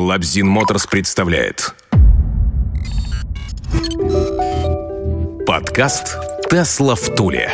Лабзин Моторс представляет Подкаст «Тесла в Туле».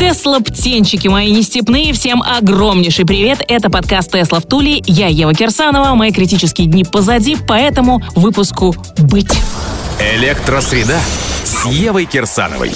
Тесла-птенчики мои нестепные, всем огромнейший привет. Это подкаст «Тесла в Туле». Я Ева Кирсанова, мои критические дни позади, поэтому выпуску «Быть». Электросреда с Евой Кирсановой.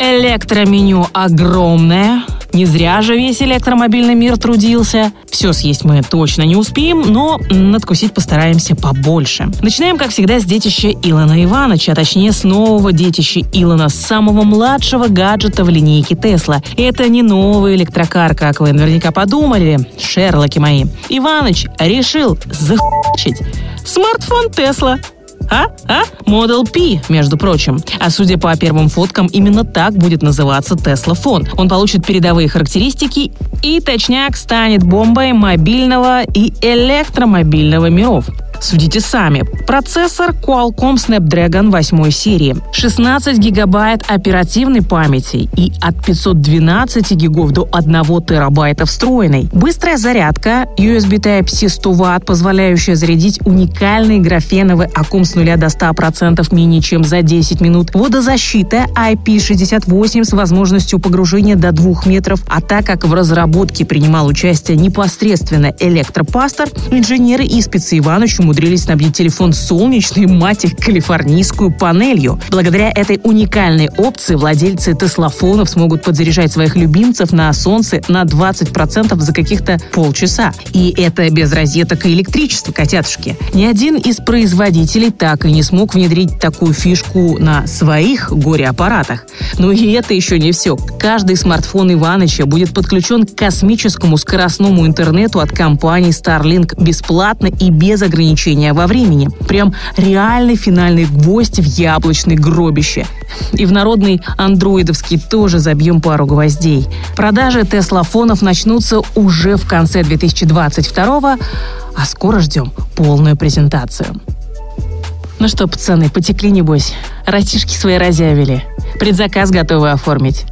Электроменю огромное, не зря же весь электромобильный мир трудился. Все съесть мы точно не успеем, но надкусить постараемся побольше. Начинаем, как всегда, с детища Илона Ивановича, а точнее с нового детища Илона, самого младшего гаджета в линейке Тесла. Это не новый электрокар, как вы наверняка подумали, шерлоки мои. Иваныч решил захочить смартфон Тесла. А? А? Model P, между прочим. А судя по первым фоткам, именно так будет называться Tesla Phone. Он получит передовые характеристики и точняк станет бомбой мобильного и электромобильного миров. Судите сами. Процессор Qualcomm Snapdragon 8 серии. 16 гигабайт оперативной памяти и от 512 гигов до 1 терабайта встроенной. Быстрая зарядка USB Type-C 100 Вт, позволяющая зарядить уникальный графеновый аккум с нуля до 100% менее чем за 10 минут. Водозащита IP68 с возможностью погружения до 2 метров. А так как в разработке принимал участие непосредственно электропастор, инженеры и спецы Иванович умудрились снабдить телефон солнечной, мать их, калифорнийскую панелью. Благодаря этой уникальной опции владельцы теслофонов смогут подзаряжать своих любимцев на солнце на 20% за каких-то полчаса. И это без розеток и электричества, котятушки. Ни один из производителей так и не смог внедрить такую фишку на своих горе-аппаратах. Но и это еще не все. Каждый смартфон Иваныча будет подключен к космическому скоростному интернету от компании Starlink бесплатно и без ограничений ограничения во времени. Прям реальный финальный гвоздь в яблочной гробище. И в народный андроидовский тоже забьем пару гвоздей. Продажи теслофонов начнутся уже в конце 2022 а скоро ждем полную презентацию. Ну что, пацаны, потекли небось? Растишки свои разявили. Предзаказ готовы оформить.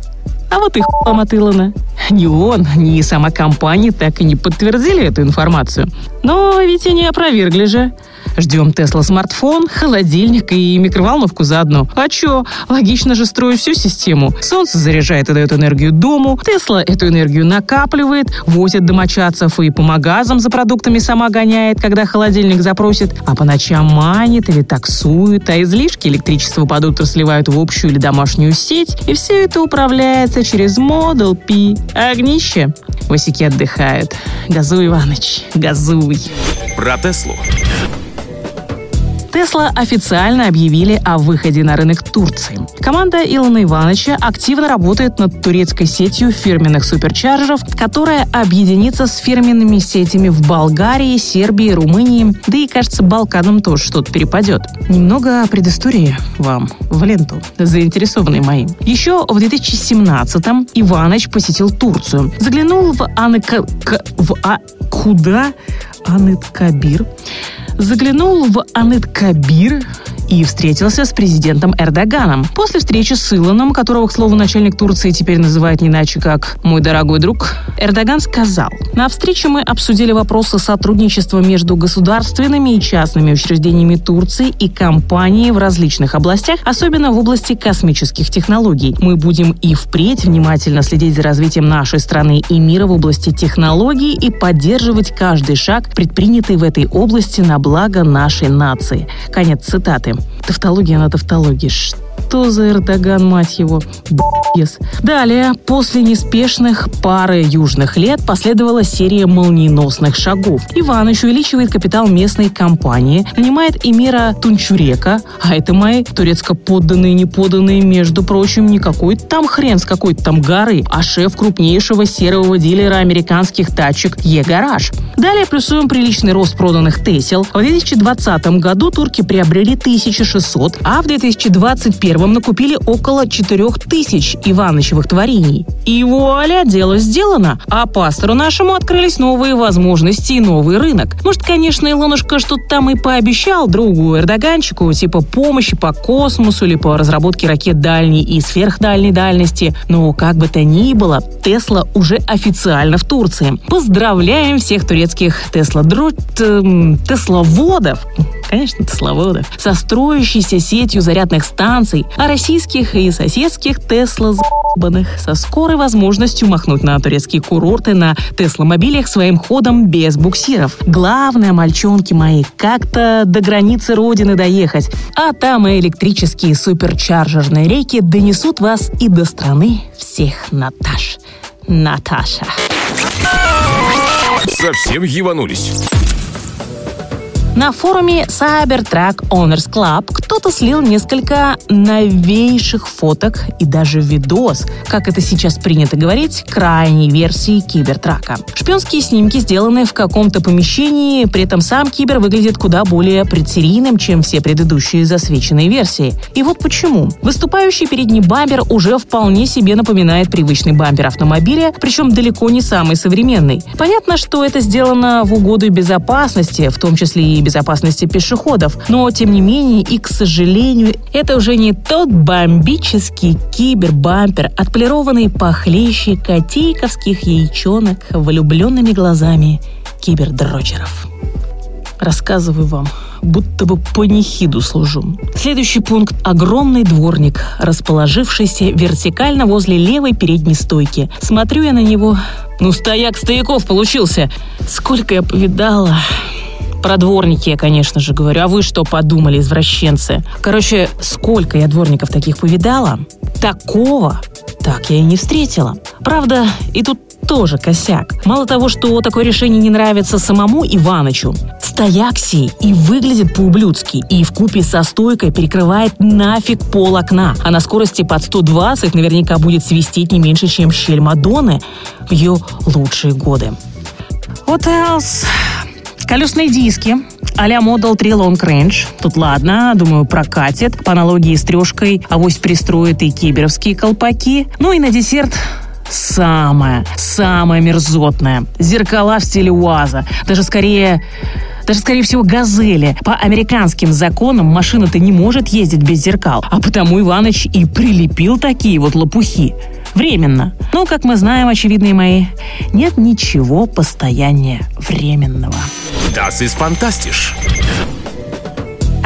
А вот и хуам от Илона. Ни он, ни сама компания так и не подтвердили эту информацию. Но ведь и не опровергли же. Ждем Тесла смартфон, холодильник и микроволновку заодно. А чё? Логично же строить всю систему. Солнце заряжает и дает энергию дому, Тесла эту энергию накапливает, возит домочадцев и по магазам за продуктами сама гоняет, когда холодильник запросит, а по ночам манит или таксует, а излишки электричества под утро сливают в общую или домашнюю сеть, и все это управляется через Model P. Огнище. Васики отдыхают. Газуй, Иваныч, газуй. Про Теслу Тесла официально объявили о выходе на рынок Турции. Команда Илона Ивановича активно работает над турецкой сетью фирменных суперчарджеров, которая объединится с фирменными сетями в Болгарии, Сербии, Румынии, да и, кажется, Балканам тоже что-то перепадет. Немного предыстории вам в ленту, заинтересованные мои. Еще в 2017-м Иванович посетил Турцию, заглянул в Анка... в А... Куда? Анет-Кабир заглянул в Анет-Кабир и встретился с президентом Эрдоганом. После встречи с Илоном, которого, к слову, начальник Турции теперь называет не иначе как «мой дорогой друг», Эрдоган сказал, «На встрече мы обсудили вопросы сотрудничества между государственными и частными учреждениями Турции и компанией в различных областях, особенно в области космических технологий. Мы будем и впредь внимательно следить за развитием нашей страны и мира в области технологий и поддерживать каждый шаг, предпринятый в этой области на благо нашей нации». Конец цитаты. Тавтология на тавтологии. Что за Эрдоган, мать его? Б***ес. Далее, после неспешных пары южных лет последовала серия молниеносных шагов. Иваныч увеличивает капитал местной компании, нанимает Эмира Тунчурека, а это мои турецко-подданные, неподанные, между прочим, не какой-то там хрен с какой-то там горы, а шеф крупнейшего серого дилера американских тачек Е-Гараж. Далее плюсуем приличный рост проданных Тесел. В 2020 году турки приобрели 1600, а в 2021 первым накупили около 4000 Иванычевых творений. И вуаля, дело сделано. А пастору нашему открылись новые возможности и новый рынок. Может, конечно, Илонушка что-то там и пообещал другу Эрдоганчику, типа помощи по космосу или по разработке ракет дальней и сверхдальней дальности. Но как бы то ни было, Тесла уже официально в Турции. Поздравляем всех турецких Тесла-дру... Тесловодов, конечно, Тесловодов, со строящейся сетью зарядных станций, а российских и соседских Тесла со скорой возможностью махнуть на турецкие курорты на Тесла-мобилях своим ходом без буксиров. Главное, мальчонки мои, как-то до границы родины доехать, а там и электрические суперчарджерные рейки донесут вас и до страны всех Наташ. Наташа. Совсем еванулись. На форуме Cybertruck Owners Club кто-то слил несколько новейших фоток и даже видос, как это сейчас принято говорить, крайней версии кибертрака. Шпионские снимки сделаны в каком-то помещении, при этом сам кибер выглядит куда более предсерийным, чем все предыдущие засвеченные версии. И вот почему. Выступающий передний бампер уже вполне себе напоминает привычный бампер автомобиля, причем далеко не самый современный. Понятно, что это сделано в угоду безопасности, в том числе и безопасности пешеходов. Но, тем не менее, и, к сожалению, это уже не тот бомбический кибербампер, отполированный похлеще котейковских яичонок влюбленными глазами кибердрочеров. Рассказываю вам, будто бы по нехиду служу. Следующий пункт – огромный дворник, расположившийся вертикально возле левой передней стойки. Смотрю я на него. Ну, стояк стояков получился. Сколько я повидала. Про дворники я, конечно же, говорю. А вы что подумали, извращенцы? Короче, сколько я дворников таких повидала, такого так я и не встретила. Правда, и тут тоже косяк. Мало того, что такое решение не нравится самому Иванычу, стояк сей и выглядит по-ублюдски, и в купе со стойкой перекрывает нафиг пол окна, а на скорости под 120 наверняка будет свистеть не меньше, чем щель Мадонны в ее лучшие годы. What else? Колесные диски а-ля Model 3 Long Range. Тут ладно, думаю, прокатит. По аналогии с трешкой авось пристроит и киберовские колпаки. Ну и на десерт самое, самое мерзотное. Зеркала в стиле УАЗа. Даже скорее даже, скорее всего, «Газели». По американским законам машина-то не может ездить без зеркал, а потому Иваныч и прилепил такие вот лопухи. Временно. Но, как мы знаем, очевидные мои, нет ничего постояннее временного. Das ist fantastisch.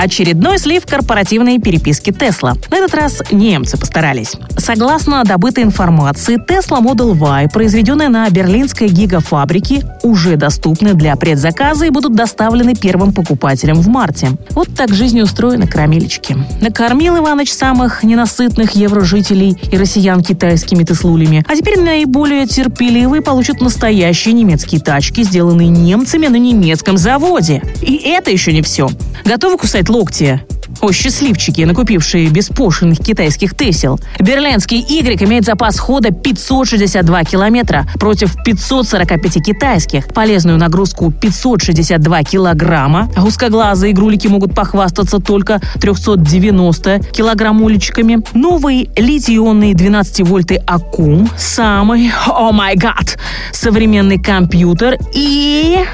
Очередной слив корпоративной переписки Тесла. На этот раз немцы постарались. Согласно добытой информации, Tesla Model Y, произведенные на берлинской гигафабрике, уже доступны для предзаказа и будут доставлены первым покупателям в марте. Вот так жизнь устроена, крамилечки. Накормил Иваныч самых ненасытных еврожителей и россиян китайскими теслулями. А теперь наиболее терпеливые получат настоящие немецкие тачки, сделанные немцами на немецком заводе. И это еще не все. Готовы кусать локти. О, счастливчики, накупившие беспошлиных китайских тесел. Берлинский Y имеет запас хода 562 километра против 545 китайских. Полезную нагрузку 562 килограмма. А узкоглазые игрулики могут похвастаться только 390 килограммулечками. Новый литий-ионный 12-вольтный аккум. Самый, о май гад, современный компьютер и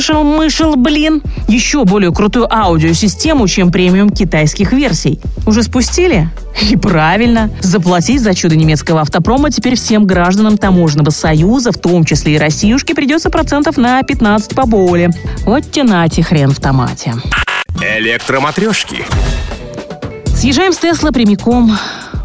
шишел-мышел, блин, еще более крутую аудиосистему, чем премиум китайских версий. Уже спустили? И правильно. Заплатить за чудо немецкого автопрома теперь всем гражданам таможенного союза, в том числе и Россиюшке, придется процентов на 15 поболее. Вот тянайте хрен в томате. Электроматрешки. Съезжаем с Тесла прямиком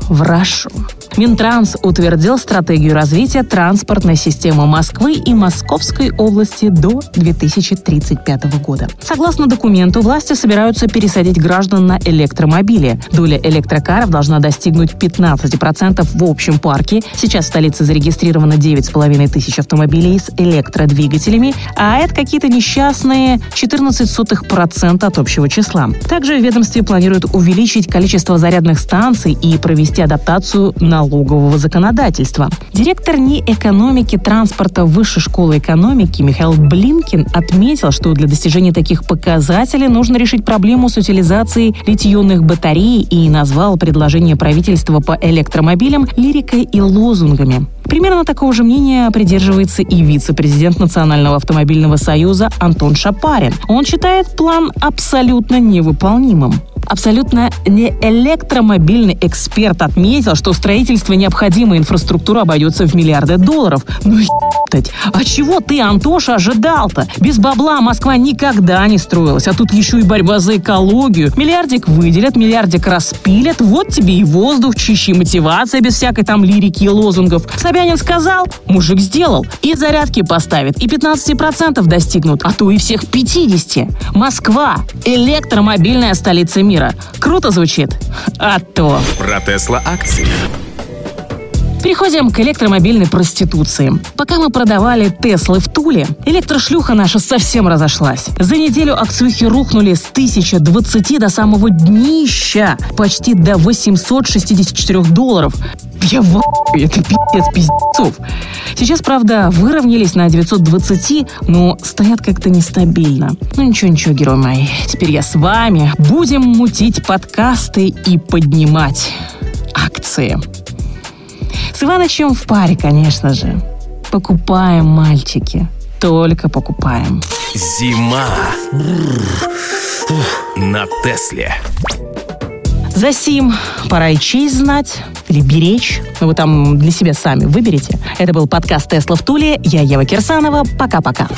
в Рашу. Минтранс утвердил стратегию развития транспортной системы Москвы и Московской области до 2035 года. Согласно документу, власти собираются пересадить граждан на электромобили. Доля электрокаров должна достигнуть 15% в общем парке. Сейчас в столице зарегистрировано 9,5 тысяч автомобилей с электродвигателями, а это какие-то несчастные 14% от общего числа. Также в ведомстве планируют увеличить количество зарядных станций и провести адаптацию на налогового законодательства. Директор НИИ экономики транспорта Высшей школы экономики Михаил Блинкин отметил, что для достижения таких показателей нужно решить проблему с утилизацией литионных батарей и назвал предложение правительства по электромобилям лирикой и лозунгами. Примерно такого же мнения придерживается и вице-президент Национального автомобильного союза Антон Шапарин. Он считает план абсолютно невыполнимым. Абсолютно не электромобильный эксперт отметил, что строительство необходимой инфраструктуры обойдется в миллиарды долларов. Ну, ебать, а чего ты, Антоша, ожидал-то? Без бабла Москва никогда не строилась, а тут еще и борьба за экологию. Миллиардик выделят, миллиардик распилят, вот тебе и воздух чище, мотивация без всякой там лирики и лозунгов. Собянин сказал, мужик сделал. И зарядки поставит, и 15% достигнут, а то и всех 50. Москва – электромобильная столица мира. Круто звучит? А то. Про Тесла акции. Переходим к электромобильной проституции. Пока мы продавали Теслы в Туле, электрошлюха наша совсем разошлась. За неделю акциухи рухнули с 1020 до самого днища, почти до 864 долларов. Я в это пиздец пиздецов. Сейчас, правда, выровнялись на 920, но стоят как-то нестабильно. Ну ничего, ничего, герой мой. Теперь я с вами. Будем мутить подкасты и поднимать акции. С Иванычем в паре, конечно же. Покупаем, мальчики. Только покупаем. Зима. На Тесле. За сим пора и честь знать или беречь. Ну, вы там для себя сами выберете. Это был подкаст «Тесла в Туле». Я Ева Кирсанова. Пока-пока.